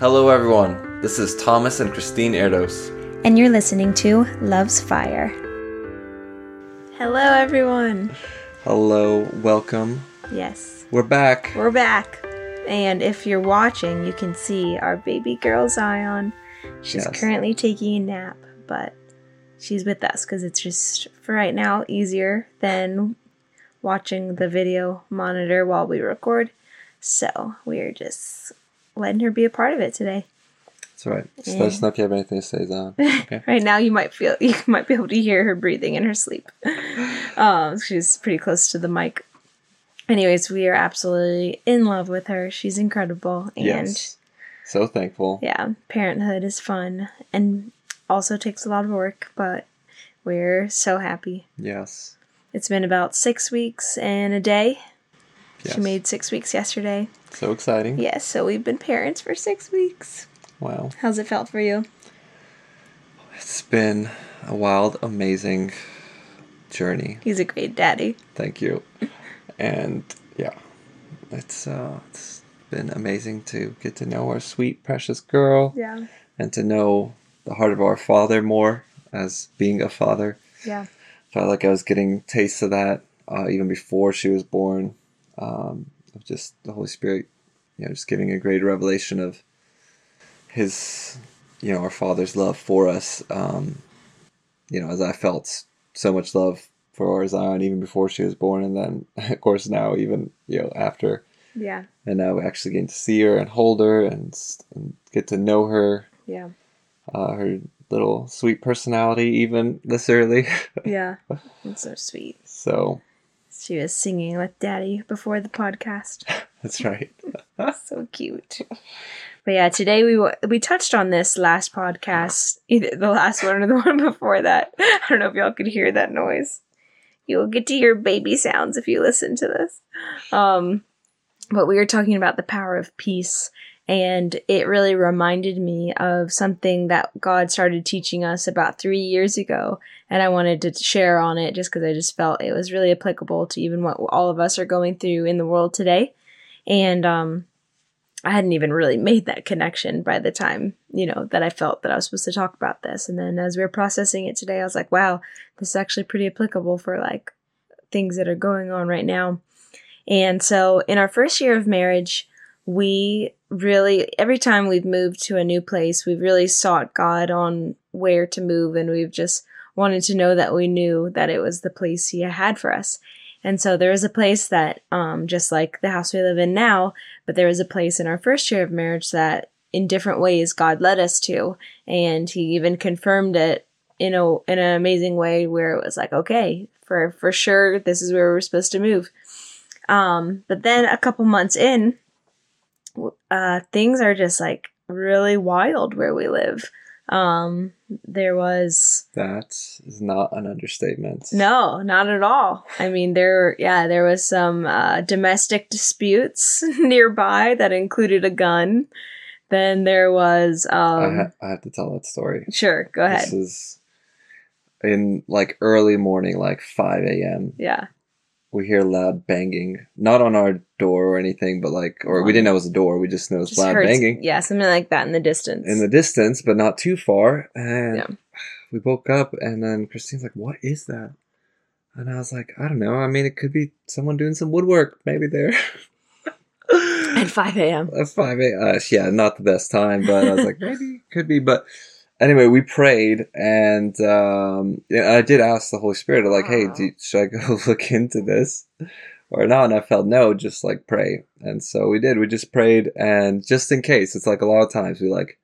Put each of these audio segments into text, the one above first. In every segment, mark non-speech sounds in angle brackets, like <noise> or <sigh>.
Hello, everyone. This is Thomas and Christine Erdos. And you're listening to Love's Fire. Hello, everyone. Hello, welcome. Yes, We're back. we're back. And if you're watching, you can see our baby girl Zion. She's Yes. currently taking a nap, but she's with us because it's just, for right now, easier than watching the video monitor while we record. So we're just letting her be a part of it today. That's right. Yeah. let us know if you have anything to say, Zion. <laughs> Okay. Right now, you might feel <laughs> you might be able to hear her breathing in her sleep. Um, she's pretty close to the mic. Anyways, we are absolutely in love with her. She's incredible, and yes. So thankful. yeah, parenthood is fun and also takes a lot of work, but we're so happy. Yes. It's been about six weeks and a day. Yes. She made six weeks yesterday. So exciting. Yes, so we've been parents for six weeks. Wow. How's it felt for you? It's been a wild, amazing journey. He's a great daddy. Thank you. And yeah, it's uh, it's been amazing to get to know our sweet, precious girl Yeah, and to know the heart of our father more as being a father. yeah, felt like I was getting tastes of that uh, even before she was born. Um, of just the Holy Spirit, you know, just giving a great revelation of His, you know, our Father's love for us. Um, you know, as I felt so much love for our Zion even before she was born, and then <laughs> of course now even you know after, yeah, and now we actually getting to see her and hold her and, and get to know her, yeah, uh, her little sweet personality even this early. <laughs> yeah. It's so sweet. so She was singing with Daddy before the podcast. <laughs> that's right. <laughs> so cute. But yeah, today we we touched on this last podcast, either the last one or the <laughs> one before that. I don't know if y'all could hear that noise. You'll get to hear baby sounds if you listen to this. Um, but we were talking about the power of peace, and it really reminded me of something that God started teaching us about three years ago, and I wanted to share on it just because I just felt it was really applicable to even what all of us are going through in the world today. And um, I hadn't even really made that connection by the time, you know, that I felt that I was supposed to talk about this. And then as we were processing it today, I was like, wow, this is actually pretty applicable for like things that are going on right now. And so in our first year of marriage, we really, every time we've moved to a new place, we've really sought God on where to move. And we've just wanted to know that we knew that it was the place He had for us. And so there is a place that, um, just like the house we live in now, but there was a place in our first year of marriage that in different ways God led us to. And he even confirmed it in a, in an amazing way where it was like, okay, for, for sure, this is where we're supposed to move. Um, but then a couple months in, uh, things are just like really wild where we live. Um, there was, That is not an understatement. no, not at all. I mean, there, yeah, there was some uh, domestic disputes <laughs> nearby that included a gun. Then there was, I, um, ha- I have to tell that story. sure, go ahead. This is in like early morning, like 5 a.m. yeah, We hear loud banging, not on our door or anything, but like, or we didn't know it was a door. We just know it's just loud banging yeah, something like that in the distance. in the distance, but not too far. And Yeah. <sighs> we woke up, and then Christine's like, "What is that?" And I was like, "I don't know. I mean, it could be someone doing some woodwork. Maybe there." <laughs> At 5 a.m. At 5 a.m. Uh, yeah, not the best time, but I was like, <laughs> maybe, could be. But anyway, we prayed, and um, yeah, I did ask the Holy Spirit, like, hey, do, should I go <laughs> look into this or not? And I felt no, just like pray. And so we did. We just prayed, and just in case, it's like a lot of times we like,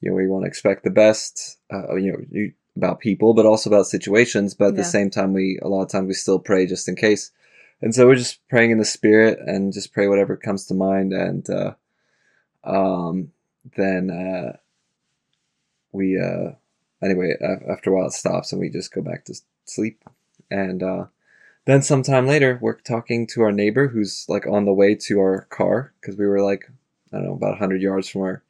you know, we want to expect the best, uh, you know, you, about people, but also about situations. But at the same time, we a lot of times we still pray just in case. And so we're just praying in the spirit and just pray whatever comes to mind. And uh, um, then uh, we uh, anyway after a while it stops and we just go back to sleep. And uh, then sometime later, we're talking to our neighbor who's like on the way to our car because we were like I don't know about hundred yards from our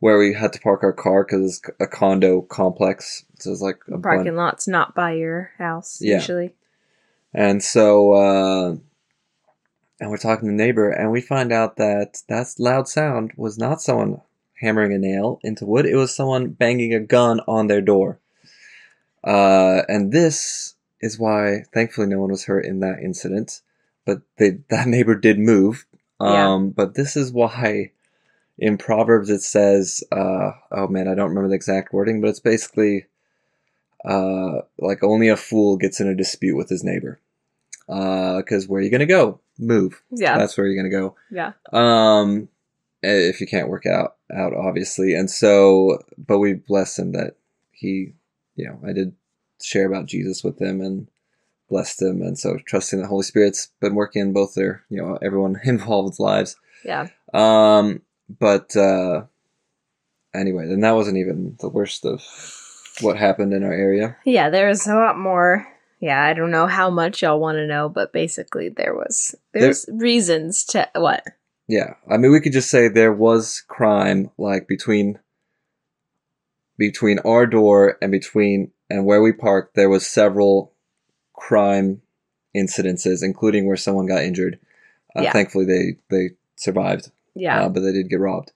where we had to park our car because it's a condo complex. So it's like a. Parking lot's not by your house, Yeah. usually. And so, uh, and we're talking to the neighbor, and we find out that that loud sound was not someone hammering a nail into wood. It was someone banging a gun on their door. Uh, and this is why, thankfully, no one was hurt in that incident. But they, <laughs> that neighbor did move. Yeah. Um, But this is why in Proverbs it says, uh, oh man, I don't remember the exact wording, but it's basically uh, like only a fool gets in a dispute with his neighbor. Because where are you going to go? Move. Yeah. That's where you're going to go yeah. um if you can't work out out obviously and so but we blessed him that he you know i did share about jesus with him and blessed him and so trusting the holy spirit's been working in both their you know everyone <laughs> involved's lives Yeah. um but uh anyway then that wasn't even the worst of what happened in our area Yeah, there's a lot more. Yeah, I don't know how much y'all want to know, but basically there was there's reasons to what? Yeah, I mean, we could just say there was crime, like between between our door and between and where we parked. There was several crime incidences, including where someone got injured. Uh, Yeah. Thankfully, they they survived, Yeah. uh, but they did get robbed.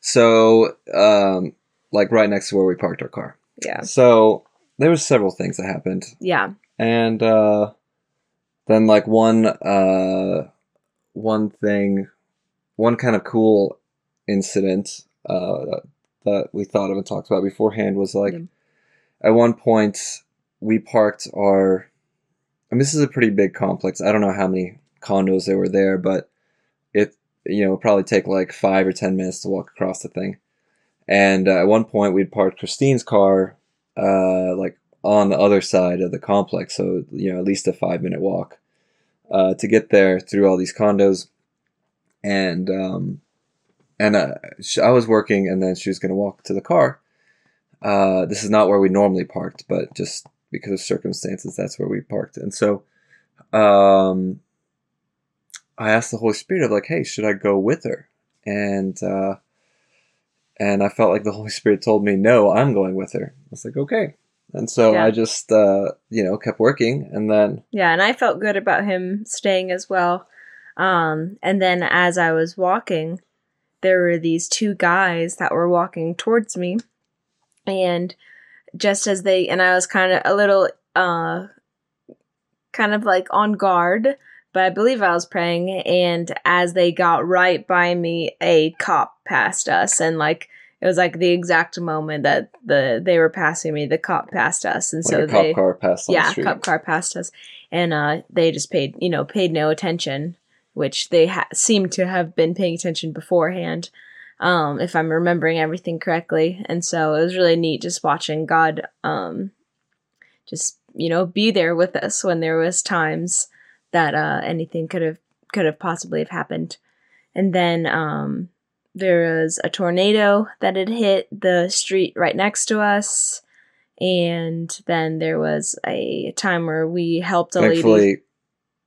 So, um, like right next to where we parked our car. yeah. So there was several things that happened Yeah. and uh, then like one uh, one thing, one kind of cool incident uh, that we thought of and talked about beforehand was like at one point we parked our. I mean, this is a pretty big complex. I don't know how many condos there were there, but it you know probably take like five or ten minutes to walk across the thing. And uh, at one point, we'd parked Christine's car, uh, like on the other side of the complex, so you know at least a five minute walk uh, to get there through all these condos. And um, and uh, I was working, and then she was going to walk to the car. Uh, this is not where we normally parked, but just because of circumstances, that's where we parked. And so, um, I asked the Holy Spirit, of like, hey, should I go with her? And uh, and I felt like the <laughs> Holy Spirit told me, no, I'm going with her. I was like, okay. And so Yeah. I just, uh, you know, kept working, and then Yeah, and I felt good about him staying as well. Um, and then as I was walking, there were these two guys that were walking towards me. And just as they, and I was kind of a little, uh, kind of like on guard, but I believe I was praying. And as they got right by me, a cop passed us. And like, it was like the exact moment that the they were passing me, the cop passed us. And like so cop car passed on the yeah, cop car passed us, and uh, they just paid, you know, paid no attention, which they ha- seemed to have been paying attention beforehand, um, if I'm remembering everything correctly. And so it was really neat just watching God, um, just you know, be there with us when there was times that uh, anything could have could have possibly have happened. And then um, there was a tornado that had hit the street right next to us and then there was a time where we helped a lady.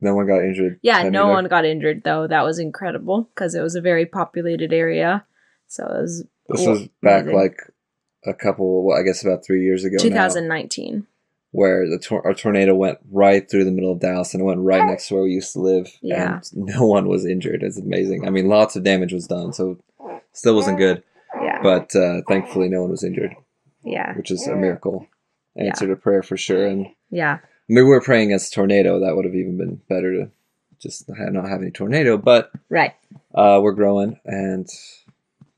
No one got injured. Yeah, no either. one got injured though. That was incredible because it was a very populated area. So it was This was back amazing. like a couple, well, I guess about three years ago now, 2019. where the tor- tornado went right through the middle of Dallas and it went right next to where we used to live. Yeah. And no one was injured. It's amazing. I mean, lots of damage was done, so still wasn't good. Yeah, But uh, thankfully, no one was injured, yeah, which is a miracle. Yeah. Answered a prayer for sure. And yeah, we were praying against tornado. That would have even been better to just not have any tornado. But right. uh, we're growing, and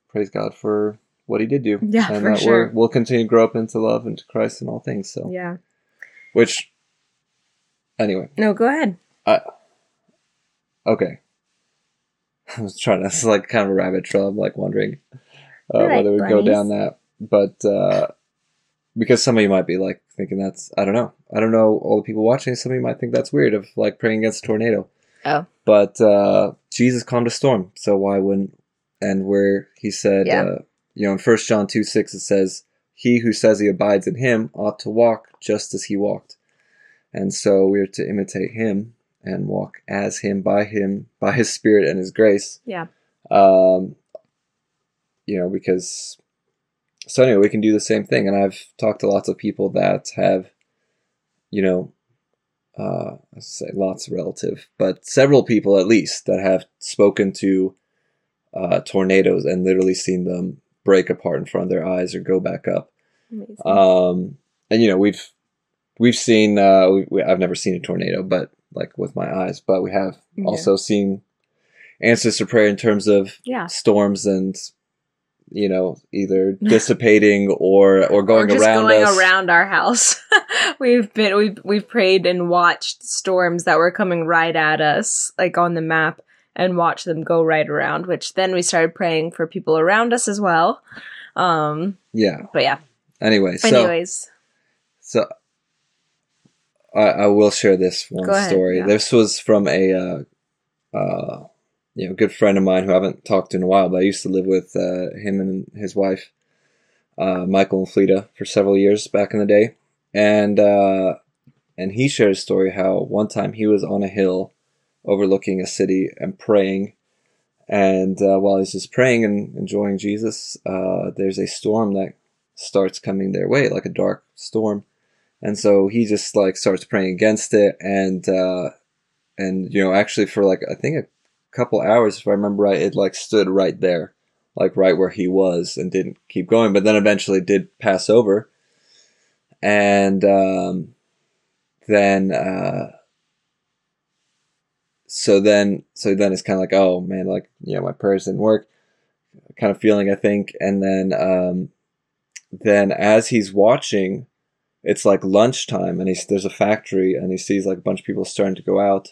praise God for what He did do. Yeah, and for that sure. we're, we'll continue to grow up into love and to Christ and all things. So, Yeah. which, anyway, No, go ahead. okay. <laughs> I was trying to. It's <laughs> like kind of a rabbit trail. I'm like wondering uh, Right, whether we go down that, but uh, because some of you might be like thinking that's I don't know. I don't know all the people watching. Some of you might think that's weird of like praying against a tornado. Oh. But uh, Jesus calmed a storm, so why wouldn't? And where he said, Yeah. uh, you know, in First John two six it says, "He who says he abides in Him ought to walk just as He walked." And so we are to imitate Him and walk as Him, by Him, by His Spirit and His grace. Yeah. Um, you know, because so anyway, we can do the same thing. And I've talked to lots of people that have, you know, uh, I say lots relative, but several people at least that have spoken to uh, tornadoes and literally seen them break apart in front of their eyes or go back up. Um, and you know we've we've seen uh, we, we, I've never seen a tornado, but like with my eyes, but we have Yeah. also seen answers to prayer in terms of yeah. storms and you know either <laughs> dissipating or or going or just around going us. around our house. <laughs> we've been we've we've prayed and watched storms that were coming right at us, like on the map, and watched them go right around. Which then we started praying for people around us as well. Um, Yeah. but yeah. Anyway, so Anyways, so I, I will share this one ahead, story. yeah. This was from a uh, uh, you know good friend of mine who I haven't talked to in a while, but I used to live with uh, him and his wife, uh, Michael and Fleta, for several years back in the day, and uh, and he shared a story how one time he was on a hill overlooking a city and praying. And uh, while he's just praying and enjoying Jesus, uh, there's a storm that starts coming their way, like a dark storm. And so he just like starts praying against it, and uh, and you know actually for like I think a couple hours, if I remember right, it like stood right there, like right where he was, and didn't keep going. But then eventually did pass over, and um, then uh, so then so then it's kind of like oh man, like you know my prayers didn't work, kind of feeling I think, and then um, then as he's watching it's like lunchtime and he's there's a factory and he sees like a bunch of people starting to go out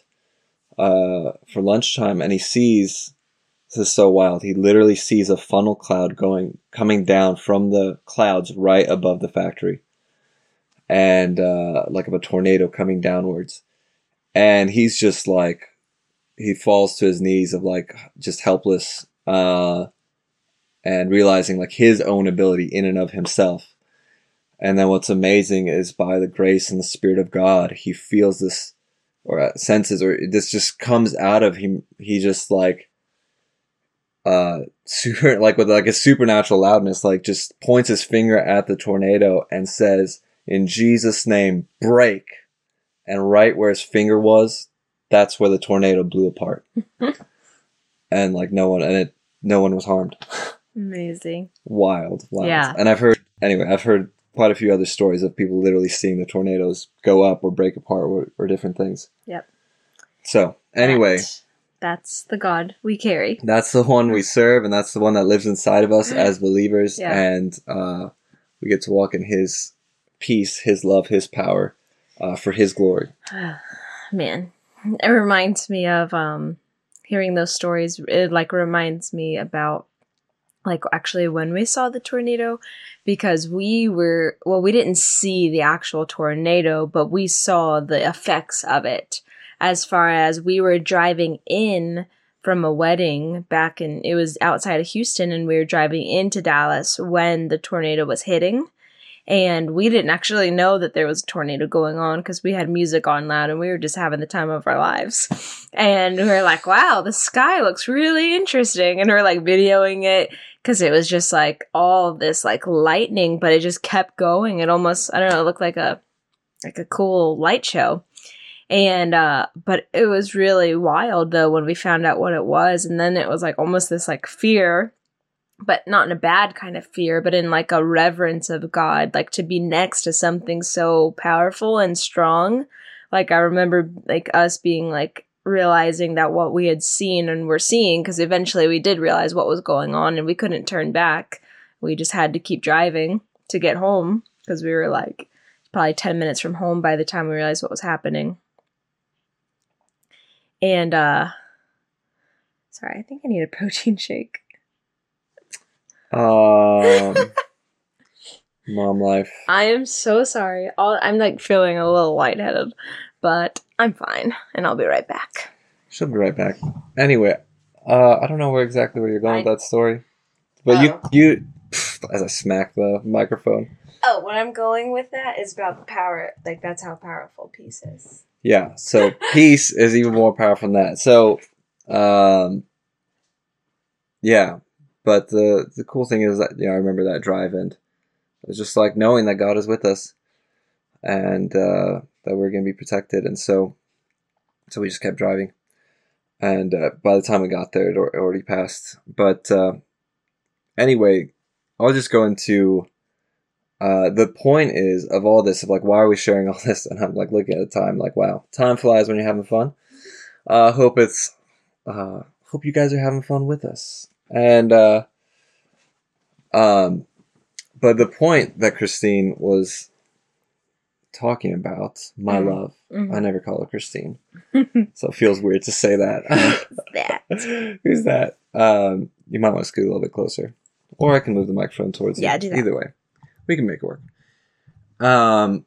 uh, for lunchtime and he sees this is so wild he literally sees a funnel cloud going coming down from the clouds right above the factory. And uh, like of a tornado coming downwards. And he's just like he falls to his knees of like just helpless uh, and realizing like his own ability in and of himself. And then what's amazing is by the grace and the spirit of God, he feels this or uh, senses or this just comes out of him. He just like, uh, <laughs> super, like with like a supernatural loudness, like just points his finger at the tornado and says, in Jesus name, break. And right where his finger was, that's where the tornado blew apart. <laughs> and like no one, and it, no one was harmed. amazing. Wild, wild. Yeah. And I've heard, anyway, I've heard quite a few other stories of people literally seeing the tornadoes go up or break apart or, or different things. Yep. So, anyway, That- that's the God we carry. that's the one we serve, and that's the one that lives inside of us as believers, Yeah. and uh, we get to walk in His peace, His love, His power uh, for His glory. <sighs> Man, it reminds me of um hearing those stories. It like reminds me about like actually when we saw the tornado because we were well we didn't see the actual tornado but we saw the effects of it. As far as we were driving in from a wedding back in it was outside of Houston and we were driving into Dallas when the tornado was hitting. And we didn't actually know that there was a tornado going on because we had music on loud and we were just having the time of our lives. <laughs> And we were like wow the sky looks really interesting. And we are like videoing it because it was just like all this like lightning but it just kept going. It almost i don't know it looked like a like a cool light show. And uh but it was really wild though when we found out what it was. And then it was like almost this like fear but not in a bad kind of fear but in like a reverence of god like to be next to something so powerful and strong. Like i remember like us being like realizing that what we had seen and were seeing because eventually we did realize what was going on and we couldn't turn back. We just had to keep driving to get home because we were like probably 10 minutes from home by the time we realized what was happening. And uh sorry i think i need a <laughs> protein shake. Um, <laughs> mom life. i am so sorry. All, i'm like feeling a little lightheaded but i'm fine and i'll be right back She'll be right back. Anyway, uh, I don't know where exactly where you're going with that story, but you Oh. you as I smack the microphone. oh what i'm going with that is about the power like that's how powerful peace is Yeah, so <laughs> peace is even more powerful than that. So, um, yeah, but the the cool thing is that you know I remember that drive and it was just like knowing that God is with us and uh, that we're gonna be protected, and so so we just kept driving, and uh, by the time we got there, it already passed. But uh, anyway, I'll just go into uh, the point is of all this of like why are we sharing all <laughs> this? And I'm like looking at the time, like wow, time flies when you're having fun. Uh, hope it's uh, hope you guys are having fun with us. And uh, um, but the point that Christine was talking about, my Mhm. love. I Mhm. never call her Christine, <laughs> so it feels weird to say that. Who's <laughs> that. Who's that? Um, you might want to scoot a little bit closer, or I can move the microphone towards Yeah, you. do that. Either way, we can make it work. Um,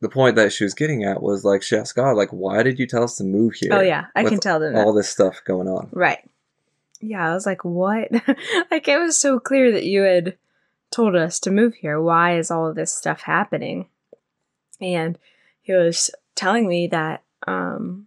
the point that she was getting at was like she asked God, like, why did you tell us to move here? Oh yeah, I can tell them that. all this stuff going on. Right. Yeah, I was like, what? <laughs> like, it was so clear that you had told us to move here. Why is all of this stuff happening? And he was telling me that, um,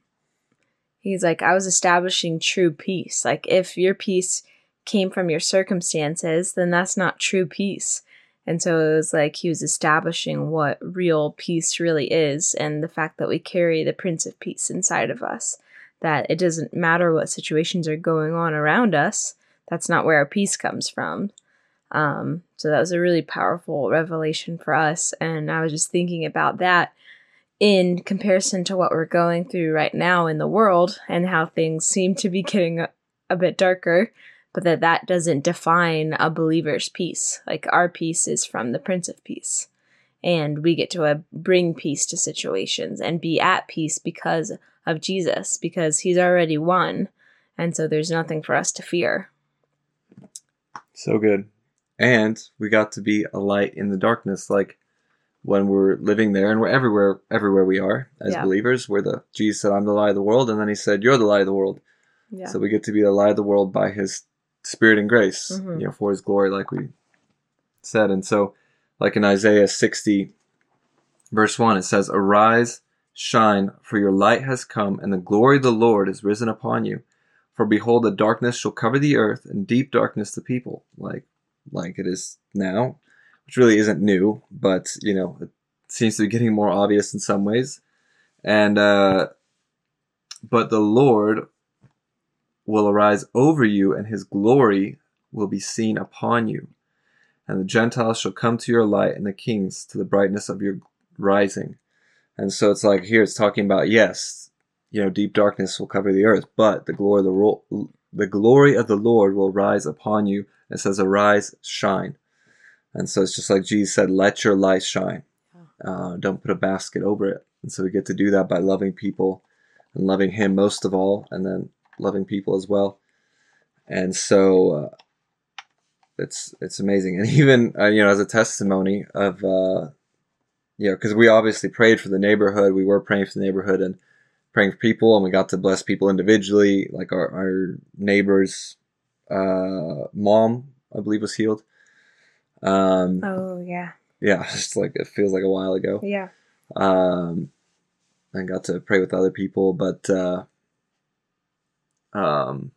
he's like, I was establishing true peace. Like, if your peace came from your circumstances, then that's not true peace. And so it was like he was establishing what real peace really is and the fact that we carry the Prince of Peace inside of us that it doesn't matter what situations are going on around us. That's not where our peace comes from. Um, so that was a really powerful revelation for us. And I was just thinking about that in comparison to what we're going through right now in the world and how things seem to be <laughs> getting a, a bit darker, but that that doesn't define a believer's peace. Like our peace is from the Prince of Peace. And we get to uh, bring peace to situations and be at peace because of Jesus because he's already won. And so there's nothing for us to fear. So good. And we got to be a light in the darkness, like when we're living there and we're everywhere everywhere we are as Yeah. believers. We're the Jesus said, I'm the light of the world, and then he said, You're the light of the world. Yeah. So we get to be the light of the world by his spirit and grace, Mhm. you know, for his glory, like we said. And so, like in Isaiah 60, verse 1, it says, Arise, shine, for your light has come, and the glory of the Lord is risen upon you. For behold, the darkness shall cover the earth, and deep darkness the people, like like it is now, which really isn't new, but you know, it seems to be getting more obvious in some ways. And uh but the Lord will arise over you, and his glory will be seen upon you. And the Gentiles shall come to your light, and the kings to the brightness of your rising. And so it's like here it's talking about yes, you know, deep darkness will cover the earth, but the glory of the the glory of the Lord will rise upon you. It says, "Arise, shine." And so it's just like Jesus said, "Let your light shine." Uh, don't put a basket over it. And so we get to do that by loving people and loving Him most of all, and then loving people as well. And so uh, it's it's amazing. And <laughs> even uh, you know, as a testimony of uh, you know, because we obviously prayed for the neighborhood, we were praying for the neighborhood and praying for people, and we got to bless people individually. Like our our neighbor's uh, mom, I believe, was healed. Um, oh, yeah. yeah, <laughs> it's like it feels like a while ago Yeah. um, and got to pray with other people. But uh, um,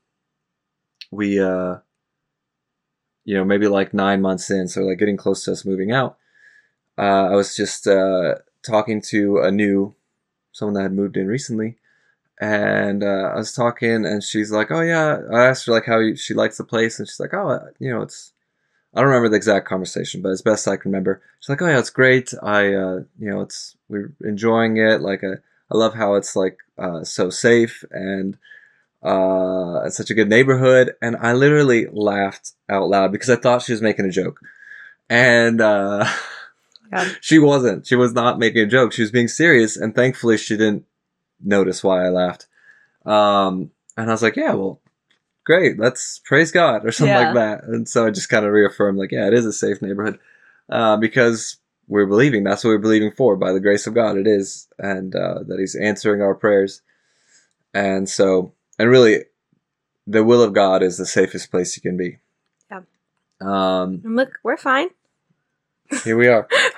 we, uh, you know, maybe like nine months in, so like getting close to us moving out. Uh, I was just uh, talking to a new someone that had moved in recently, and uh, I was talking, and she's like, "Oh yeah," I asked her like how she likes the place, and she's like, "Oh, you know, it's." I don't remember the exact conversation, but as best I can remember, she's like, "Oh yeah, it's great. I, uh, you know, it's we're enjoying it. Like, I, I love how it's like uh, so safe and uh, it's such a good neighborhood." And I literally laughed out loud because I thought she was making a joke, and uh, <laughs> She wasn't. She was not making a joke. She was being serious, and thankfully, she didn't notice why I laughed. Um, and I was like, "Yeah, well." Great, let's praise God or <laughs> something Yeah. like that. And so I just kind of reaffirmed, like, yeah, it is a safe neighborhood uh, because we're believing. That's what we're believing for. By the grace of God, it is, and uh, that He's answering our prayers. And so, and really, the will of God is the safest place you can be. Yeah. Um, And look, we're fine. here we are. <laughs>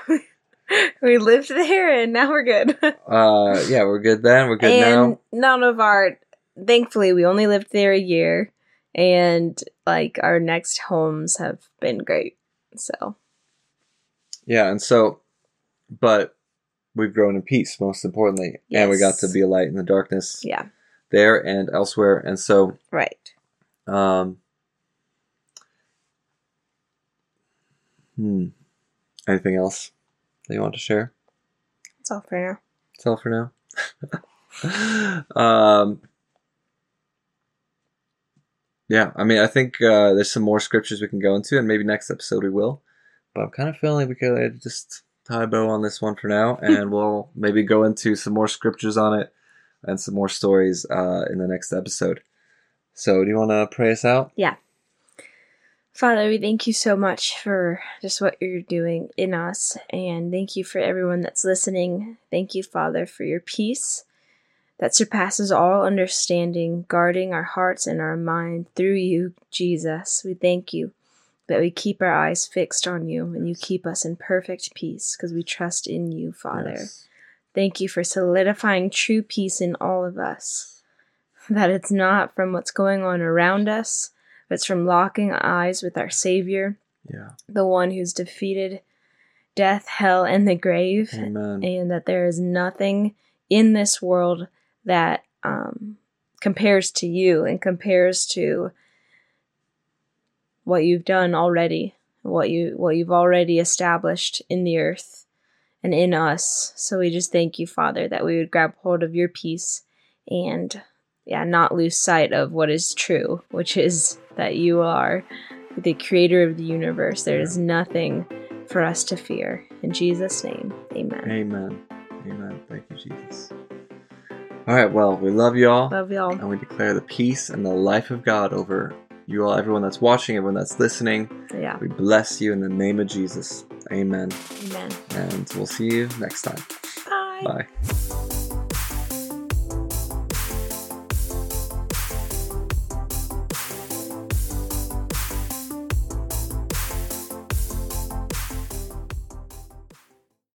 we lived there and now we're good. <laughs> Uh, yeah, we're good then. We're good and now. none of our, thankfully, we only lived there a year. And like our next homes have been great. So, Yeah, and so, but we've grown in peace, most importantly, and we got to be a light in the darkness yeah, there and elsewhere. And so, right. um, Hmm. Anything else that you want to share? That's all for now. That's all for now. <laughs> um, yeah, I mean, I think uh, there's some more scriptures we can go into, and maybe next episode we will. But I'm kind of feeling like we could just tie a bow on this one for now, and we'll maybe go into some more scriptures on it and some more stories uh, in the next episode. So, do you want to pray us out? Father, we thank you so much for just what you're doing in us, and thank you for everyone that's listening. Thank you, Father, for your peace that surpasses all understanding, guarding our hearts and our mind through you, Jesus. We thank you that we keep our eyes fixed on you and you keep us in perfect peace because we trust in you, Father. Yes. Thank you for solidifying true peace in all of us. That it's not from what's going on around us, it's from locking eyes with our Savior, Yeah. the one who's defeated death, hell, and the grave Amen. and that there is nothing in this world that um, compares to you and compares to what you've done already, what you what you've already established in the earth and in us. So we just thank you, Father, that we would grab hold of your peace and yeah, not lose sight of what is true, which is that you are the creator of the universe. There is nothing for us to fear. In Jesus' name, amen. Amen. Amen. Thank you, Jesus. All right. Well, we love you all. Love y'all. and we declare the peace and the life of God over you all, everyone that's watching, everyone that's listening. Yeah. We bless you in the name of Jesus. Amen. Amen. And we'll see you next time. Bye. Bye.